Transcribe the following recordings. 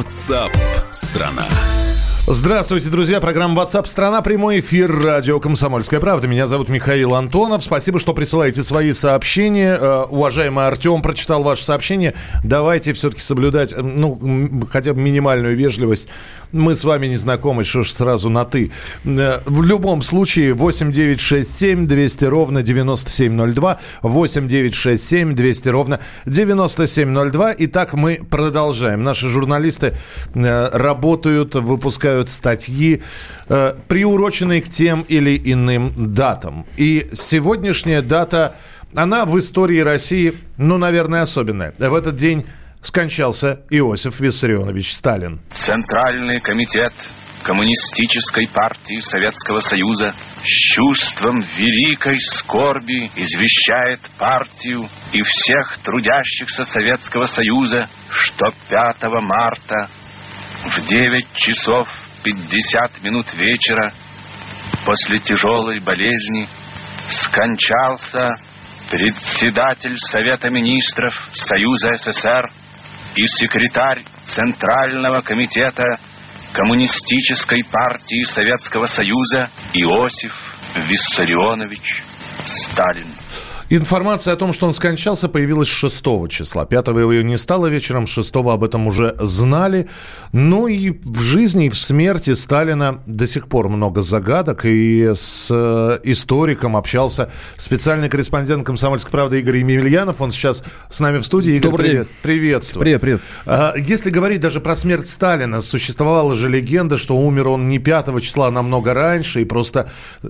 WhatsApp страна. Здравствуйте, друзья. Программа WhatsApp страна прямой эфир радио Комсомольская правда. Меня зовут Михаил Антонов. Спасибо, что присылаете свои сообщения. Э, уважаемый Артем прочитал ваше сообщение. Давайте все-таки соблюдать, э, ну, хотя бы минимальную вежливость. Мы с вами не знакомы, что ж сразу на ты. Э, в любом случае 8967 200 ровно 9702 8967 200 ровно 9702. Итак, мы продолжаем. Наши журналисты работают, выпускают выпускают статьи, э, приуроченные к тем или иным датам. И сегодняшняя дата, она в истории России, ну, наверное, особенная. В этот день скончался Иосиф Виссарионович Сталин. Центральный комитет Коммунистической партии Советского Союза с чувством великой скорби извещает партию и всех трудящихся Советского Союза, что 5 марта в 9 часов 50 минут вечера после тяжелой болезни скончался председатель Совета министров Союза СССР и секретарь Центрального комитета Коммунистической партии Советского Союза Иосиф Виссарионович Сталин. Информация о том, что он скончался, появилась 6 числа. 5 его не стало вечером, 6 об этом уже знали. Ну и в жизни, и в смерти Сталина до сих пор много загадок. И с э, историком общался специальный корреспондент «Комсомольской правды» Игорь Емельянов. Он сейчас с нами в студии. Игорь, Добрый привет. день. Приветствую. Привет, привет. А, если говорить даже про смерть Сталина, существовала же легенда, что умер он не 5 числа, а намного раньше. И просто э,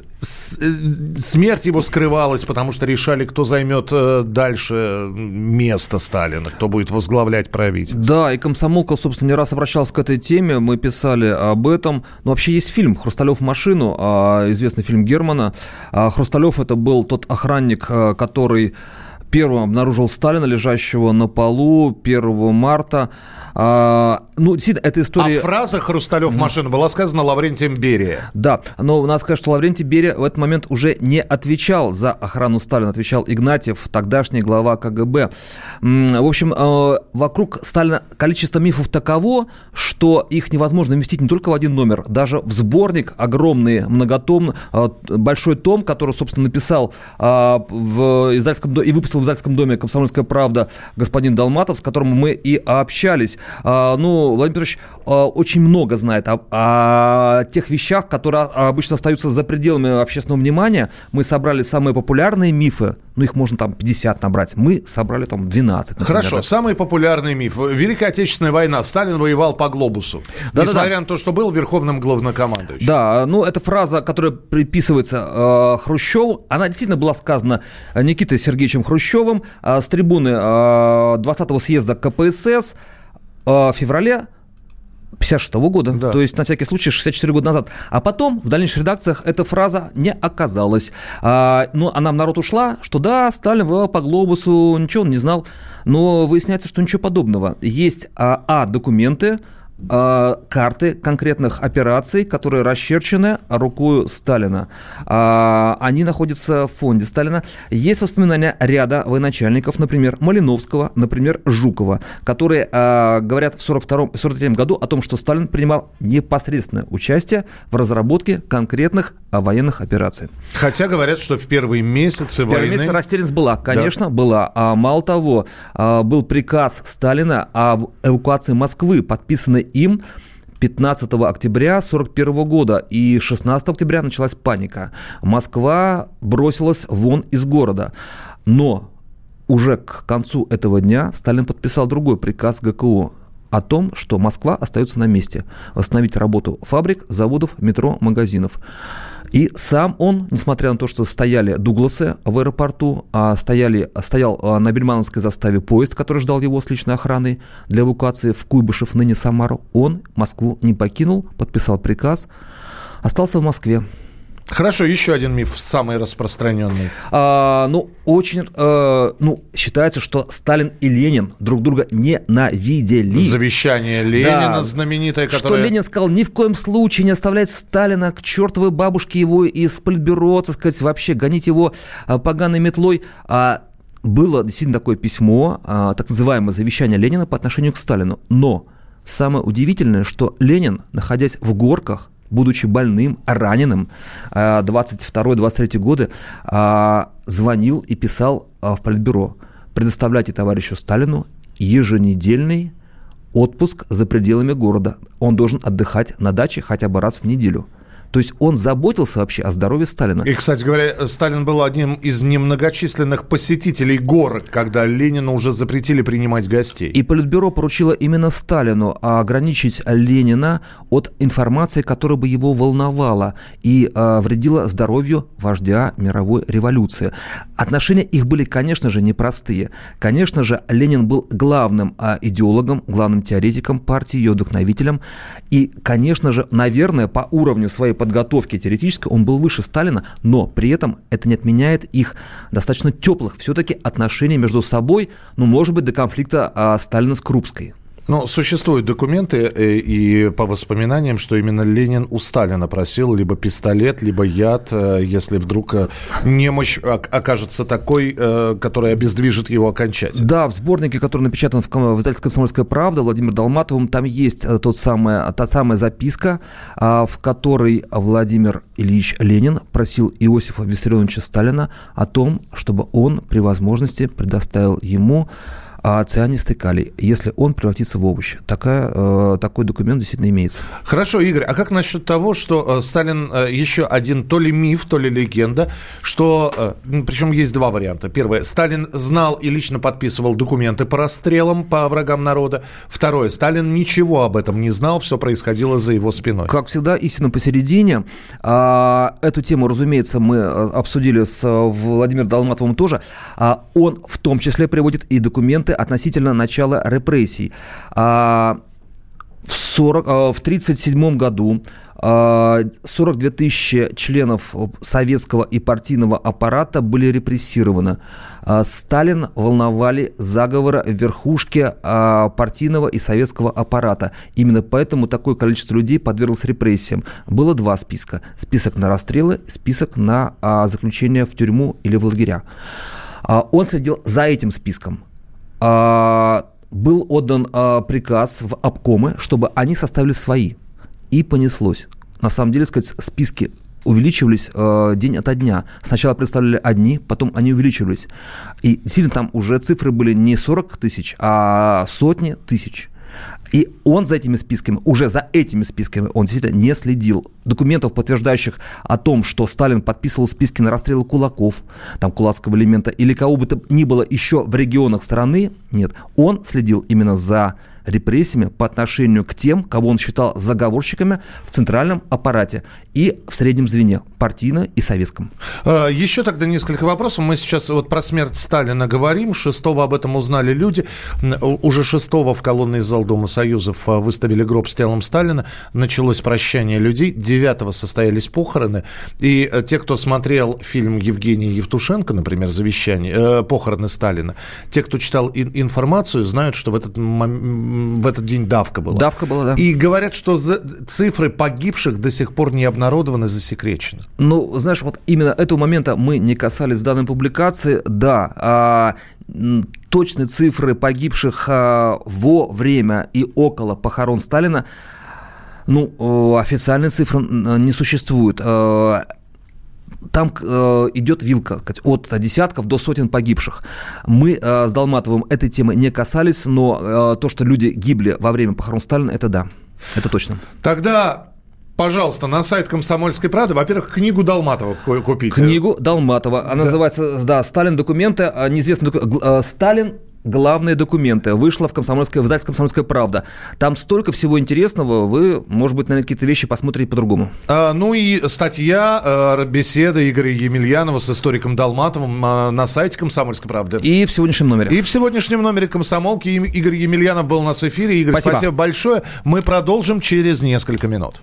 смерть его скрывалась, потому что решали, кто займет э, дальше место Сталина, кто будет возглавлять правительство. Да, и комсомолка, собственно, не раз обращался к этой теме, мы писали об этом. Но вообще есть фильм «Хрусталев машину», а, известный фильм Германа. А, Хрусталев это был тот охранник, а, который первым обнаружил Сталина, лежащего на полу 1 марта. А, ну, действительно, эта история... А фраза «Хрусталев машина» была сказана Лаврентием Берия. Да, но надо сказать, что Лаврентий Берия в этот момент уже не отвечал за охрану Сталина, отвечал Игнатьев, тогдашний глава КГБ. В общем, э, вокруг Сталина количество мифов таково, что их невозможно вместить не только в один номер, даже в сборник огромный, многотомный, э, большой том, который, собственно, написал э, в издательском доме и выпустил в издательском доме «Комсомольская правда» господин Долматов, с которым мы и общались. А, ну, Владимир Петрович а, очень много знает о, о тех вещах, которые обычно остаются за пределами общественного внимания. Мы собрали самые популярные мифы, ну, их можно там 50 набрать. Мы собрали там 12. Например. Хорошо, самый популярный миф. Великая Отечественная война. Сталин воевал по глобусу. Да, несмотря да, да. на то, что был верховным главнокомандующим. Да, ну, эта фраза, которая приписывается э, Хрущеву, она действительно была сказана Никитой Сергеевичем Хрущевым э, с трибуны э, 20-го съезда КПСС. А, в феврале 56 -го года, да. то есть на всякий случай 64 года назад. А потом в дальнейших редакциях эта фраза не оказалась. А, ну, она в народ ушла, что да, Сталин воевал по глобусу, ничего он не знал. Но выясняется, что ничего подобного. Есть а, а документы, карты конкретных операций, которые расчерчены рукой Сталина. А, они находятся в фонде Сталина. Есть воспоминания ряда военачальников, например, Малиновского, например, Жукова, которые э, говорят в 1942-1943 году о том, что Сталин принимал непосредственное участие в разработке конкретных военных операций. Хотя говорят, что в первые месяцы в войны... первые месяцы растерянность была, конечно, да. была. А мало того, а, был приказ Сталина о эвакуации Москвы, подписанный им 15 октября 1941 года, и 16 октября началась паника. Москва бросилась вон из города. Но уже к концу этого дня Сталин подписал другой приказ ГКО о том, что Москва остается на месте. Восстановить работу фабрик, заводов, метро, магазинов. И сам он, несмотря на то, что стояли Дугласы в аэропорту, а стояли, стоял а, на Бельмановской заставе поезд, который ждал его с личной охраной для эвакуации в Куйбышев, ныне Самару, он Москву не покинул, подписал приказ, остался в Москве. Хорошо, еще один миф, самый распространенный. А, ну, очень, э, ну, считается, что Сталин и Ленин друг друга ненавидели. Завещание Ленина да, знаменитое, которое... Что Ленин сказал, ни в коем случае не оставлять Сталина к чертовой бабушке его из политбюро, так сказать, вообще гонить его а, поганой метлой. А было действительно такое письмо, а, так называемое завещание Ленина по отношению к Сталину. Но самое удивительное, что Ленин, находясь в горках, будучи больным, раненым, 22-23 э, годы, э, звонил и писал э, в Политбюро. Предоставляйте товарищу Сталину еженедельный отпуск за пределами города. Он должен отдыхать на даче хотя бы раз в неделю – то есть он заботился вообще о здоровье Сталина. И, кстати говоря, Сталин был одним из немногочисленных посетителей горок, когда Ленину уже запретили принимать гостей. И Политбюро поручило именно Сталину ограничить Ленина от информации, которая бы его волновала и э, вредила здоровью вождя мировой революции. Отношения их были, конечно же, непростые. Конечно же, Ленин был главным э, идеологом, главным теоретиком партии, ее вдохновителем. И, конечно же, наверное, по уровню своей подготовки теоретической он был выше Сталина, но при этом это не отменяет их достаточно теплых все-таки отношений между собой, ну, может быть, до конфликта а, Сталина с Крупской. Ну, существуют документы э, и по воспоминаниям, что именно Ленин у Сталина просил либо пистолет, либо яд, э, если вдруг э, немощь окажется такой, которая обездвижит его окончательно. Да, в сборнике, который напечатан в, в издательстве «Комсомольская правда» Владимир Долматовым, там есть тот самая, та самая записка, а, в которой Владимир Ильич Ленин просил Иосифа Виссарионовича Сталина о том, чтобы он при возможности предоставил ему а цианистый калий, если он превратится в овощи. Такая, э, такой документ действительно имеется. Хорошо, Игорь, а как насчет того, что э, Сталин э, еще один то ли миф, то ли легенда, что, причем есть два варианта. Первое, Сталин знал и лично подписывал документы по расстрелам по врагам народа. Второе, Сталин ничего об этом не знал, все происходило за его спиной. Как всегда, истина посередине. А, эту тему, разумеется, мы обсудили с Владимиром Долматовым тоже. А, он в том числе приводит и документы документы относительно начала репрессий. А, в, 40, а, в 1937 году 42 а, тысячи членов советского и партийного аппарата были репрессированы. Сталин волновали заговоры в верхушке партийного и советского аппарата. Именно поэтому такое количество людей подверглось репрессиям. Было два списка. Список на расстрелы, список на заключение в тюрьму или в лагеря. Он следил за этим списком. А, был отдан а, приказ в обкомы, чтобы они составили свои. И понеслось. На самом деле, сказать, списки увеличивались э, день ото дня. Сначала представляли одни, потом они увеличивались. И действительно там уже цифры были не 40 тысяч, а сотни тысяч. И он за этими списками, уже за этими списками, он действительно не следил. Документов, подтверждающих о том, что Сталин подписывал списки на расстрелы кулаков, там, кулацкого элемента, или кого бы то ни было еще в регионах страны, нет. Он следил именно за репрессиями по отношению к тем, кого он считал заговорщиками в центральном аппарате и в среднем звене, партийно и советском. А, еще тогда несколько вопросов. Мы сейчас вот про смерть Сталина говорим. Шестого об этом узнали люди. Уже шестого в колонный зал Дома Союзов а, выставили гроб с телом Сталина. Началось прощание людей. Девятого состоялись похороны. И э, те, кто смотрел фильм Евгения Евтушенко, например, «Завещание», э, «Похороны Сталина», те, кто читал информацию, знают, что в этот в этот день давка была. Давка была, да. И говорят, что цифры погибших до сих пор не обнародованы, засекречены. Ну, знаешь, вот именно этого момента мы не касались в данной публикации. Да, а, точные цифры погибших а, во время и около похорон Сталина ну, официальные цифры не существуют там э, идет вилка от десятков до сотен погибших. Мы э, с Долматовым этой темы не касались, но э, то, что люди гибли во время похорон Сталина, это да, это точно. Тогда пожалуйста, на сайт «Комсомольской правды», во-первых, книгу Долматова купить. Книгу Долматова. Она да. называется, да, «Сталин. Документы». А, неизвестный документ. Э, «Сталин главные документы. Вышла в комсомольское, в издательстве «Комсомольская правда». Там столько всего интересного, вы, может быть, на какие-то вещи посмотрите по-другому. А, ну и статья, э, беседа Игоря Емельянова с историком Долматовым э, на сайте «Комсомольской правды». И в сегодняшнем номере. И в сегодняшнем номере «Комсомолки» Игорь Емельянов был у нас в эфире. Игорь, спасибо, спасибо большое. Мы продолжим через несколько минут.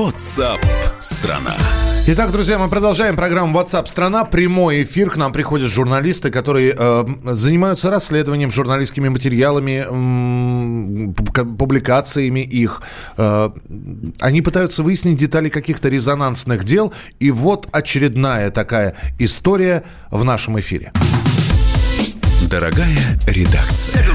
WhatsApp страна. Итак, друзья, мы продолжаем программу WhatsApp страна. Прямой эфир. К нам приходят журналисты, которые э, занимаются расследованием, журналистскими материалами, э, публикациями их. Э, они пытаются выяснить детали каких-то резонансных дел. И вот очередная такая история в нашем эфире. Дорогая редакция.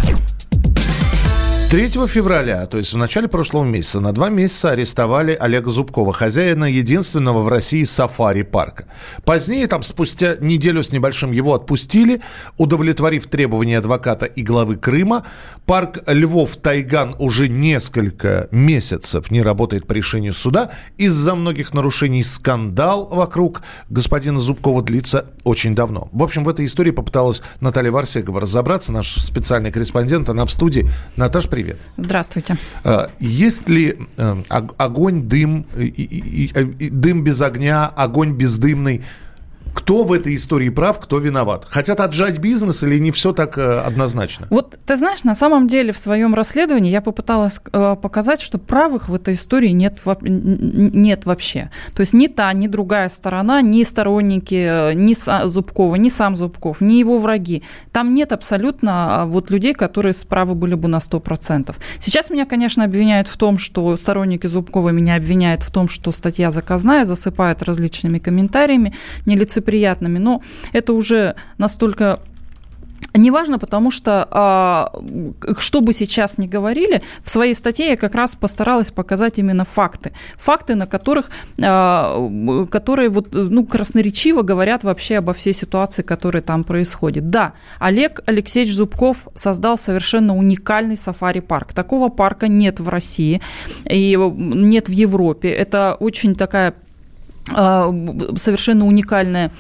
3 февраля, то есть в начале прошлого месяца, на два месяца арестовали Олега Зубкова, хозяина единственного в России сафари-парка. Позднее, там спустя неделю с небольшим, его отпустили, удовлетворив требования адвоката и главы Крыма. Парк Львов-Тайган уже несколько месяцев не работает по решению суда. Из-за многих нарушений скандал вокруг господина Зубкова длится очень давно. В общем, в этой истории попыталась Наталья Варсегова разобраться, наш специальный корреспондент, она в студии. Наташа, привет. Здравствуйте. А, есть ли э, огонь, дым, дым без огня, огонь бездымный? Кто в этой истории прав, кто виноват? Хотят отжать бизнес или не все так э, однозначно? Вот ты знаешь, на самом деле в своем расследовании я попыталась э, показать, что правых в этой истории нет, нет вообще. То есть ни та, ни другая сторона, ни сторонники, э, ни Зубкова, ни сам Зубков, ни его враги. Там нет абсолютно а, вот людей, которые справы были бы на 100%. Сейчас меня, конечно, обвиняют в том, что сторонники Зубкова меня обвиняют в том, что статья заказная, засыпают различными комментариями, нелицеприятными приятными, но это уже настолько Неважно, потому что, а, что бы сейчас ни говорили, в своей статье я как раз постаралась показать именно факты. Факты, на которых, а, которые вот, ну, красноречиво говорят вообще обо всей ситуации, которая там происходит. Да, Олег Алексеевич Зубков создал совершенно уникальный сафари-парк. Такого парка нет в России и нет в Европе. Это очень такая совершенно уникальная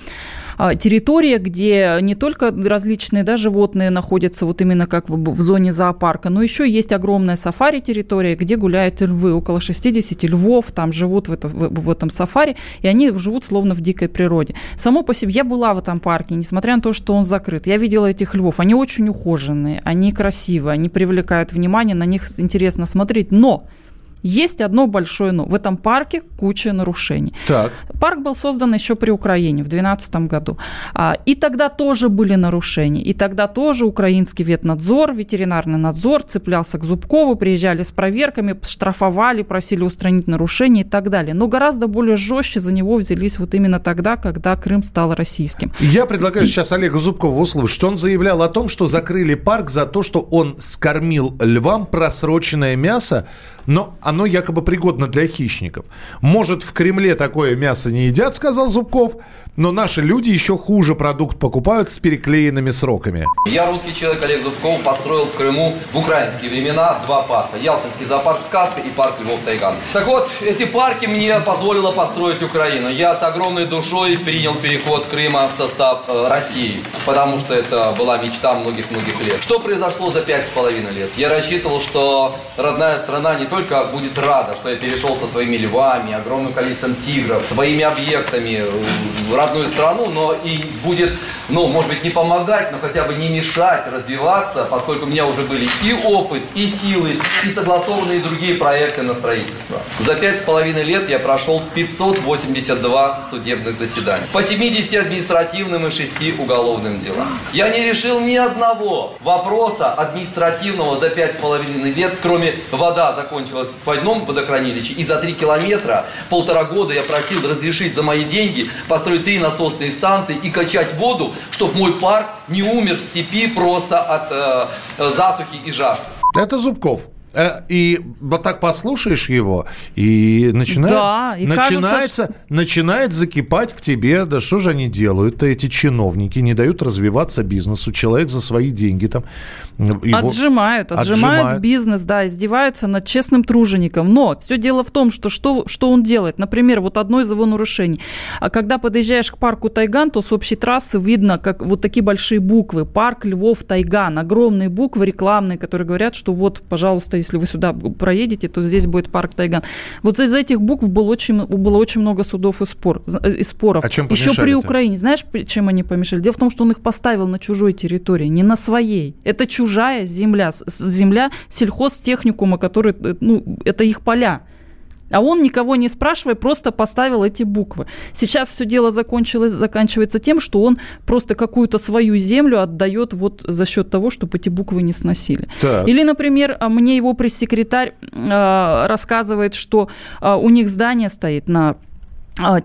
а, территория, где не только различные да, животные находятся вот именно как в, зоне зоопарка, но еще есть огромная сафари-территория, где гуляют львы, около 60 львов там живут в, это, в этом сафари, и они живут словно в дикой природе. Само по себе, я была в этом парке, несмотря на то, что он закрыт, я видела этих львов, они очень ухоженные, они красивые, они привлекают внимание, на них интересно смотреть, но есть одно большое но. В этом парке куча нарушений. Так. Парк был создан еще при Украине в 2012 году. А, и тогда тоже были нарушения. И тогда тоже украинский ветнадзор, ветеринарный надзор цеплялся к Зубкову, приезжали с проверками, штрафовали, просили устранить нарушения и так далее. Но гораздо более жестче за него взялись вот именно тогда, когда Крым стал российским. Я предлагаю сейчас Олега Зубкова услышать. Он заявлял о том, что закрыли парк за то, что он скормил львам просроченное мясо, но оно якобы пригодно для хищников. Может, в Кремле такое мясо не едят, сказал Зубков, но наши люди еще хуже продукт покупают с переклеенными сроками. Я русский человек Олег Зубков построил в Крыму в украинские времена два парка. Ялтинский зоопарк «Сказка» и парк Львов Тайган. Так вот, эти парки мне позволила построить Украина. Я с огромной душой принял переход Крыма в состав э, России, потому что это была мечта многих-многих лет. Что произошло за пять с половиной лет? Я рассчитывал, что родная страна не только будет рада, что я перешел со своими львами, огромным количеством тигров, своими объектами в родную страну, но и будет, ну, может быть, не помогать, но хотя бы не мешать развиваться, поскольку у меня уже были и опыт, и силы, и согласованные другие проекты на строительство. За пять с половиной лет я прошел 582 судебных заседания. По 70 административным и 6 уголовным делам. Я не решил ни одного вопроса административного за пять с половиной лет, кроме вода закончилась в одном водохранилище, и за три километра полтора года я просил разрешить за мои деньги построить три насосные станции и качать воду, чтобы мой парк не умер в степи просто от э, засухи и жажды. Это Зубков. Э, и вот так послушаешь его, и начинает, Да, и начинается, начинает закипать в тебе, да что же они делают-то, эти чиновники, не дают развиваться бизнесу, человек за свои деньги там. его Отжимают, отжимают отжимают. бизнес, да, издеваются над честным тружеником. Но все дело в том, что, что что он делает. Например, вот одно из его нарушений. А когда подъезжаешь к парку Тайган, то с общей трассы видно, как вот такие большие буквы. Парк Львов Тайган. Огромные буквы рекламные, которые говорят, что вот, пожалуйста, если вы сюда проедете, то здесь будет парк Тайган. Вот из этих букв было очень, было очень много судов и, спор, и споров. А чем Еще при? Украине. Знаешь, чем они помешали? Дело в том, что он их поставил на чужой территории, не на своей. Это чужая земля, земля сельхозтехникума, который, э, ну, это их поля. А он, никого не спрашивая, просто поставил эти буквы. Сейчас все дело закончилось, заканчивается тем, что он просто какую-то свою землю отдает вот за счет того, чтобы эти буквы не сносили. Так. Или, например, а, мне его пресс-секретарь э, рассказывает, что э, у них здание стоит на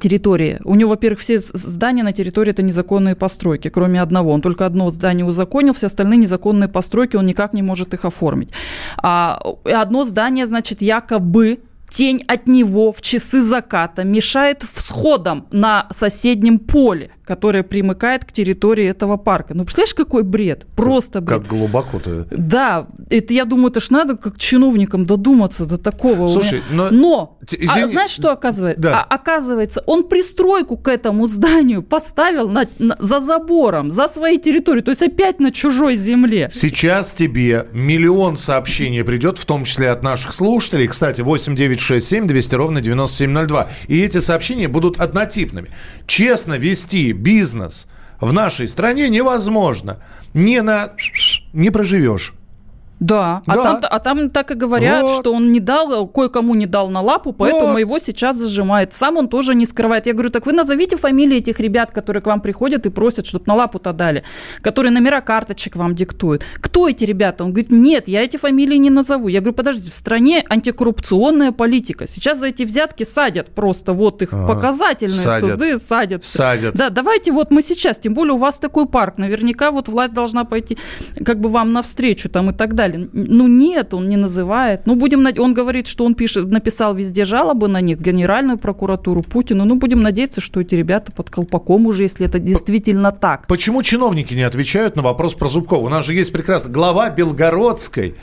территории. У него, во-первых, все здания на территории это незаконные постройки, кроме одного. Он только одно здание узаконил, все остальные незаконные постройки, он никак не может их оформить. А одно здание, значит, якобы тень от него в часы заката мешает всходам на соседнем поле, которое примыкает к территории этого парка. Ну, представляешь, какой бред? Просто бред. Как глубоко-то. Да, это я думаю, это ж надо как чиновникам додуматься до такого. Слушай, но- но Т- а извини- знаешь, что оказывается? Да. А, оказывается, он пристройку к этому зданию поставил на- на- за забором, за своей территорией, то есть опять на чужой земле. Сейчас тебе миллион сообщений придет, в том числе от наших слушателей. Кстати, 8967 200 ровно 9702. И эти сообщения будут однотипными. Честно вести бизнес в нашей стране невозможно. Не на... Не проживешь. Да, А, Да. там, а там так и говорят, Вот. что он не дал, кое-кому не дал на лапу, поэтому Вот. его сейчас зажимает. Сам он тоже не скрывает. Я говорю, так вы назовите фамилии этих ребят, которые к вам приходят и просят, чтобы на лапу-то дали, которые номера карточек вам диктуют. Кто эти ребята? Он говорит, нет, я эти фамилии не назову. Я говорю, подождите, в стране антикоррупционная политика. Сейчас за эти взятки садят просто, вот их Ага. показательные Садят. суды садят. Садят. Да, давайте вот мы сейчас, тем более у вас такой парк, наверняка вот власть должна пойти как бы вам навстречу там и так далее. Ну нет, он не называет. Ну будем, над- он говорит, что он пишет, написал везде жалобы на них, Генеральную прокуратуру, Путину. Ну будем надеяться, что эти ребята под колпаком уже, если это действительно так. Почему чиновники не отвечают на вопрос про Зубкова? У нас же есть прекрасно глава Белгородской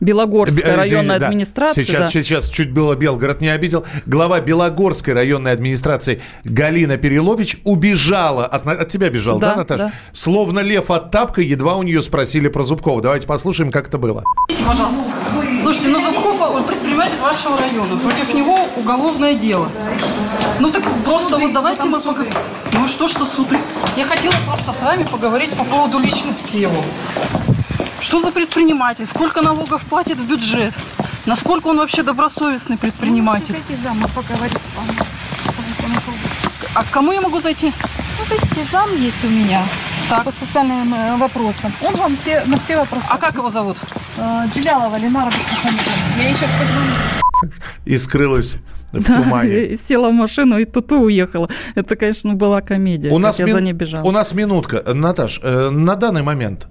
Белогорская Бе- районная извини, да. администрация. Сейчас, да. сейчас чуть было Белгород не обидел. Глава Белогорской районной администрации Галина Перелович убежала от, от тебя бежала, да, Да, Наташа? да. Словно лев от тапка, едва у нее спросили про Зубкова. Давайте послушаем, как это было. Пожалуйста. Слушайте, ну Зубков, он предприниматель вашего района. Против него уголовное дело. Ну так просто вот давайте мы поговорим. Ну что, что суды? Я хотела просто с вами поговорить по поводу личности его. Что за предприниматель? Сколько налогов платит в бюджет? Насколько он вообще добросовестный предприниматель? Зайти зам, мы поговорим с вами. А к кому я могу зайти? Ну, зайдите, зам есть у меня Так. по социальным э, вопросам. Он вам все, на все вопросы. А как его зовут? Э, Джилялова Ленара. Я ей сейчас позвоню. И скрылась в Да, тумане. и села в машину и туту уехала. Это, конечно, была комедия. У нас, я мин- за ней бежала. у нас минутка. Наташ, э, на данный момент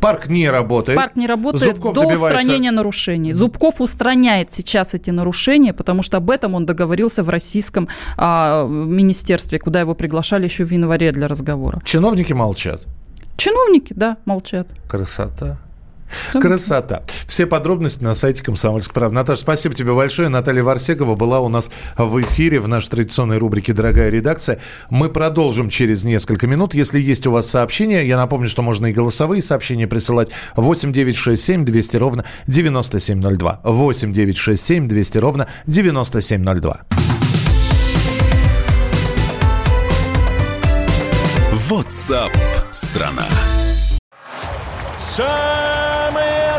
парк не работает. Парк не работает Зубков до добивается- устранения нарушений. Зубков устраняет сейчас эти нарушения, потому что об этом он договорился в российском а, министерстве, куда его приглашали еще в январе для разговора. Чиновники молчат. Чиновники, да, молчат. Красота. Красота. Все подробности на сайте Комсомольской правды. Наташа, спасибо тебе большое. Наталья Варсегова была у нас в эфире в нашей традиционной рубрике «Дорогая редакция». Мы продолжим через несколько минут. Если есть у вас сообщения, я напомню, что можно и голосовые сообщения присылать 8 9 6 7 200 ровно 9702. 8 9 6 7 200 ровно 9702. WhatsApp страна.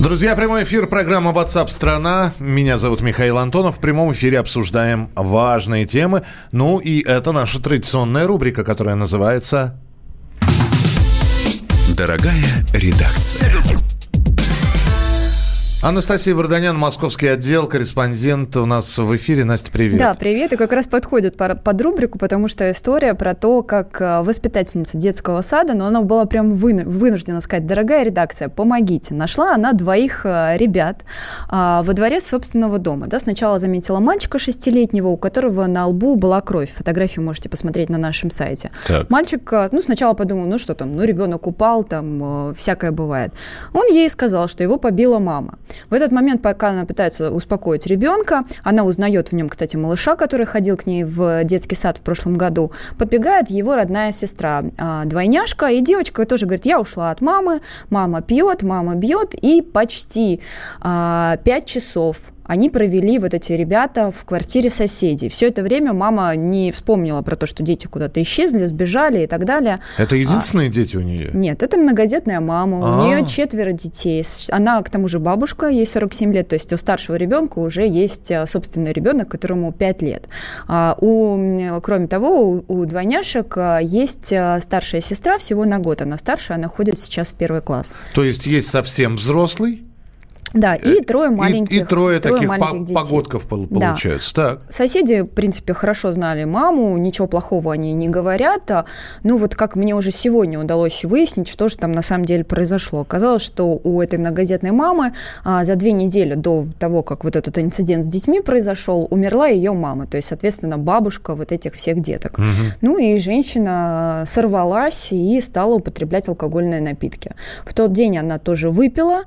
Друзья, прямой эфир программа WhatsApp страна. Меня зовут Михаил Антонов. В прямом эфире обсуждаем важные темы. Ну и это наша традиционная рубрика, которая называется Дорогая редакция. Анастасия Варданян, московский отдел, корреспондент у нас в эфире. Настя, привет. Да, привет. И как раз подходит под рубрику, потому что история про то, как э, воспитательница детского сада, но она была прям вынуждена сказать, дорогая редакция, помогите. Нашла она двоих э, ребят а, во дворе собственного дома. Да, сначала заметила мальчика шестилетнего, у которого на лбу была кровь. Фотографию можете посмотреть на нашем сайте. Так. Мальчик, э, ну, сначала подумал, ну что там, ну, ребенок упал, там всякое бывает. Он ей сказал, что его побила мама. В этот момент, пока она пытается успокоить ребенка, она узнает в нем, кстати, малыша, который ходил к ней в детский сад в прошлом году, подбегает его родная сестра, а, двойняшка, и девочка тоже говорит, я ушла от мамы, мама пьет, мама бьет, и почти а, пять часов они провели, вот эти ребята, в квартире соседей. Все это время мама не вспомнила про то, что дети куда-то исчезли, сбежали и так далее. Это единственные а, дети у нее? Нет, это многодетная мама. А-а-а. У нее четверо детей. Она, к тому же, бабушка, ей 47 лет. То есть у старшего ребенка уже есть а, собственный ребенок, которому 5 лет. А у, кроме того, у, у двойняшек а, есть а, старшая сестра всего на год. Она старше, она ходит сейчас в первый класс. То есть есть совсем взрослый? Да, и э, трое маленьких. И, и трое, трое таких маленьких детей. погодков получается. Да. Так. Соседи, в принципе, хорошо знали маму, ничего плохого они не говорят. А, ну вот как мне уже сегодня удалось выяснить, что же там на самом деле произошло. Оказалось, что у этой многодетной мамы а, за две недели до того, как вот этот инцидент с детьми произошел, умерла ее мама. То есть, соответственно, бабушка вот этих всех деток. Угу. Ну и женщина сорвалась и стала употреблять алкогольные напитки. В тот день она тоже выпила.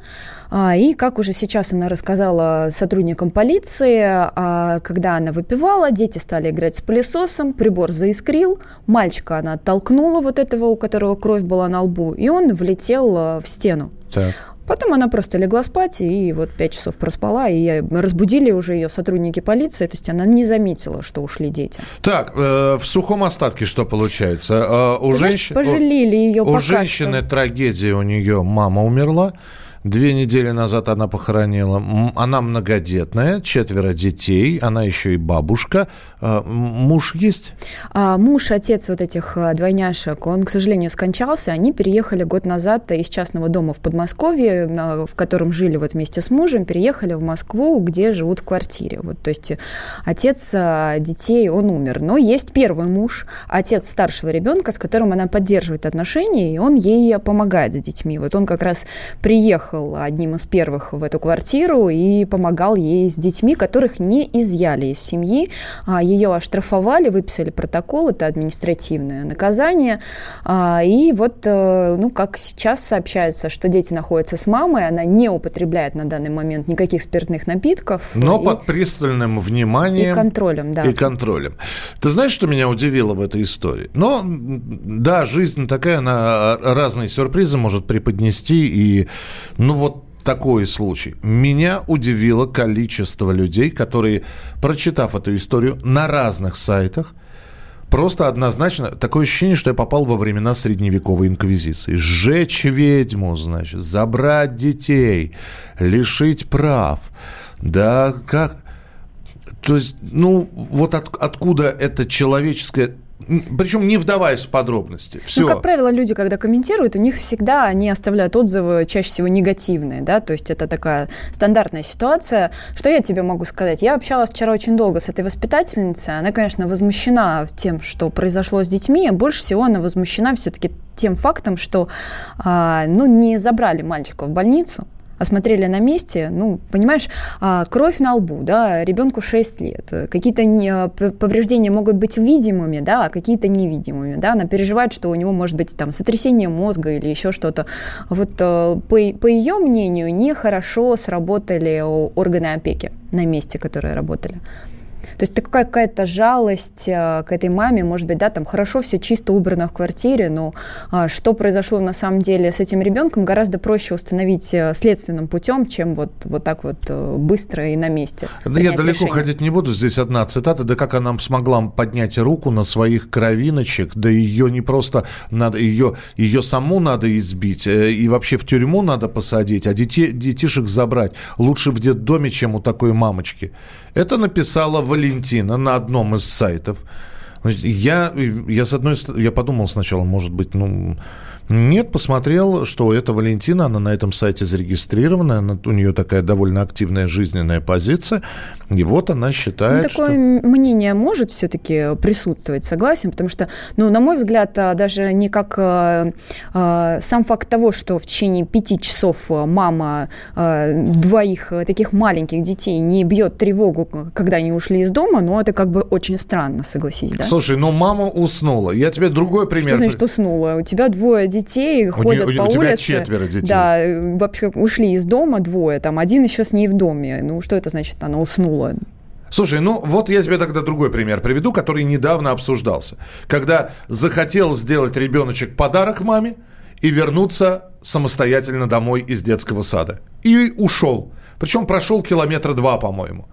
А, и, как уже сейчас она рассказала сотрудникам полиции, а, когда она выпивала, дети стали играть с пылесосом, прибор заискрил, мальчика она оттолкнула вот этого, у которого кровь была на лбу, и он влетел а, в стену. Так. Потом она просто легла спать, и вот пять часов проспала, и разбудили уже ее сотрудники полиции, то есть она не заметила, что ушли дети. Так, э, в сухом остатке что получается? Э, у женщ... пожалели ее У женщины что. трагедия, у нее мама умерла, Две недели назад она похоронила. Она многодетная, четверо детей, она еще и бабушка. А, муж есть? А, муж, отец вот этих а, двойняшек, он, к сожалению, скончался. Они переехали год назад из частного дома в Подмосковье, в котором жили вот вместе с мужем, переехали в Москву, где живут в квартире. Вот, то есть отец детей, он умер. Но есть первый муж, отец старшего ребенка, с которым она поддерживает отношения, и он ей помогает с детьми. Вот он как раз приехал приехал одним из первых в эту квартиру и помогал ей с детьми, которых не изъяли из семьи. А, Ее оштрафовали, выписали протокол, это административное наказание. А, и вот, э, ну, как сейчас сообщается, что дети находятся с мамой, она не употребляет на данный момент никаких спиртных напитков. Но и, под пристальным вниманием. И контролем, да. И контролем. Ты знаешь, что меня удивило в этой истории? Но, да, жизнь такая, она разные сюрпризы может преподнести, и ну вот такой случай. Меня удивило количество людей, которые, прочитав эту историю на разных сайтах, просто однозначно такое ощущение, что я попал во времена средневековой инквизиции. Сжечь ведьму, значит, забрать детей, лишить прав. Да, как... То есть, ну, вот от, откуда это человеческое причем не вдаваясь в подробности. Все. Ну, как правило, люди, когда комментируют, у них всегда они оставляют отзывы чаще всего негативные, да, то есть это такая стандартная ситуация. Что я тебе могу сказать? Я общалась вчера очень долго с этой воспитательницей, она, конечно, возмущена тем, что произошло с детьми, а больше всего она возмущена все-таки тем фактом, что, а, ну, не забрали мальчика в больницу, осмотрели на месте, ну, понимаешь, а, кровь на лбу, да, ребенку 6 лет, какие-то а, повреждения могут быть видимыми, да, а какие-то невидимыми, да, она переживает, что у него может быть там сотрясение мозга или еще что-то. Вот э, по, по ее мнению, нехорошо сработали органы опеки на месте, которые работали. То есть такая какая-то жалость э, к этой маме, может быть, да, там хорошо все чисто убрано в квартире, но а, что произошло на самом деле с этим ребенком, гораздо проще установить э, следственным путем, чем вот, вот так вот э, быстро и на месте. Да я далеко решение. ходить не буду, здесь одна цитата, да как она смогла поднять руку на своих кровиночек, да ее не просто надо, ее, ее саму надо избить, и вообще в тюрьму надо посадить, а детей, детишек забрать. Лучше в детдоме, чем у такой мамочки. Это написала Валентина на одном из сайтов. Я, я с одной я подумал сначала, может быть, ну, нет, посмотрел, что это Валентина, она на этом сайте зарегистрирована, она, у нее такая довольно активная жизненная позиция, и вот она считает, ну, такое что... мнение может все-таки присутствовать, согласен, потому что, ну, на мой взгляд, а, даже не как э, э, сам факт того, что в течение пяти часов мама э, двоих таких маленьких детей не бьет тревогу, когда они ушли из дома, но это как бы очень странно, согласись, да? Слушай, ну мама уснула. Я тебе другой пример. Что значит уснула? У тебя двое детей, у ходят не, по у улице. тебя четверо детей. Да, вообще ушли из дома двое, там один еще с ней в доме. Ну, что это значит, она уснула? Слушай, ну вот я тебе тогда другой пример приведу, который недавно обсуждался. Когда захотел сделать ребеночек подарок маме и вернуться самостоятельно домой из детского сада. И ушел. Причем прошел километра два, по-моему.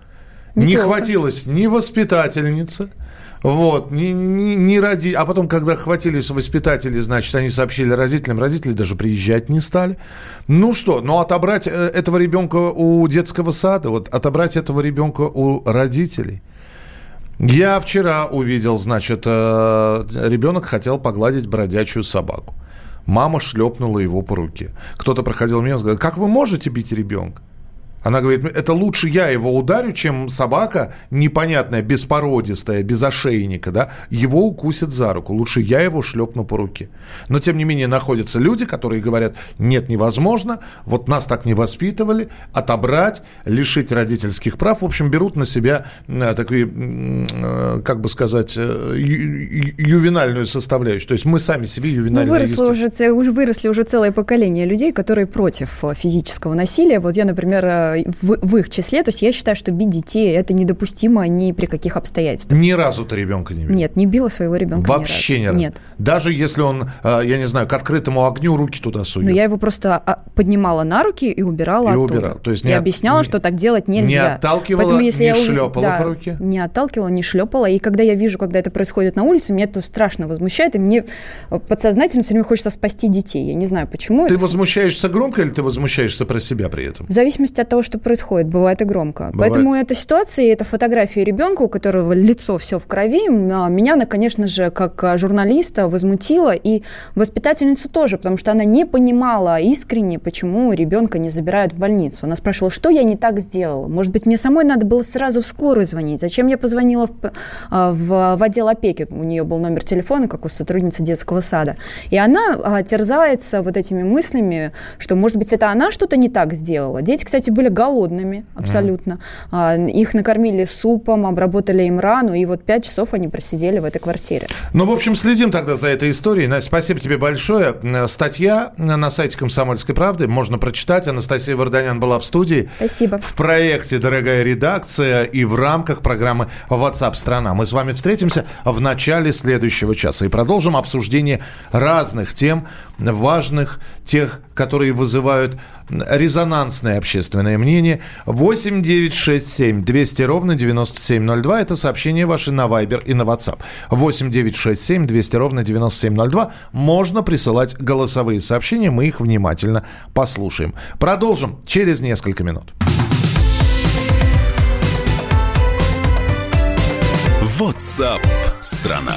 Не хватилось ни воспитательницы, вот, не, не, не ради... А потом, когда хватились воспитатели, значит, они сообщили родителям, родители даже приезжать не стали. Ну что, ну отобрать э, этого ребенка у детского сада, вот отобрать этого ребенка у родителей. Я вчера увидел, значит, э, ребенок хотел погладить бродячую собаку. Мама шлепнула его по руке. Кто-то проходил мимо и сказал, как вы можете бить ребенка? Она говорит, это лучше я его ударю, чем собака непонятная, беспородистая, без ошейника, да, его укусит за руку. Лучше я его шлепну по руке. Но, тем не менее, находятся люди, которые говорят, нет, невозможно, вот нас так не воспитывали, отобрать, лишить родительских прав. В общем, берут на себя э, такую, э, как бы сказать, э, ювенальную составляющую. То есть мы сами себе ювенальные. Ну, выросло уже, уже, выросли уже целое поколение людей, которые против физического насилия. Вот я, например, в, в их числе. То есть я считаю, что бить детей это недопустимо ни при каких обстоятельствах. Ни разу ты ребенка не бил? Нет, не била своего ребенка. Вообще ни разу. ни разу. Нет. Даже если он, а, я не знаю, к открытому огню руки туда сует. Но я его просто а, поднимала на руки и убирала и оттуда. убирала. То есть не, и объясняла, не, что так делать нельзя. Не отталкивала, Поэтому, если не я, шлепала да, по руке? Не отталкивала, не шлепала. И когда я вижу, когда это происходит на улице, мне это страшно возмущает, и мне подсознательно все время хочется спасти детей. Я не знаю, почему. Ты это... возмущаешься громко или ты возмущаешься про себя при этом? В зависимости от того, что происходит бывает и громко. Бывает. Поэтому эта ситуация, эта фотография ребенка, у которого лицо все в крови, а, меня она, конечно же, как а, журналиста возмутила, и воспитательницу тоже, потому что она не понимала искренне, почему ребенка не забирают в больницу. Она спрашивала, что я не так сделала? Может быть, мне самой надо было сразу в скорую звонить? Зачем я позвонила в, а, в, в отдел опеки? У нее был номер телефона, как у сотрудницы детского сада. И она терзается вот этими мыслями, что, может быть, это она что-то не так сделала. Дети, кстати, были голодными, абсолютно. Mm. Их накормили супом, обработали им рану, и вот пять часов они просидели в этой квартире. Ну, в общем, следим тогда за этой историей. Настя, спасибо тебе большое. Статья на сайте «Комсомольской правды» можно прочитать. Анастасия Варданян была в студии. Спасибо. В проекте «Дорогая редакция» и в рамках программы WhatsApp страна». Мы с вами встретимся в начале следующего часа и продолжим обсуждение разных тем, важных, тех, которые вызывают резонансное общественное мнение. 8 9 6 7 200 ровно 9702. Это сообщение ваши на Viber и на WhatsApp. 8 9 6 7 200 ровно 9702. Можно присылать голосовые сообщения. Мы их внимательно послушаем. Продолжим через несколько минут. WhatsApp страна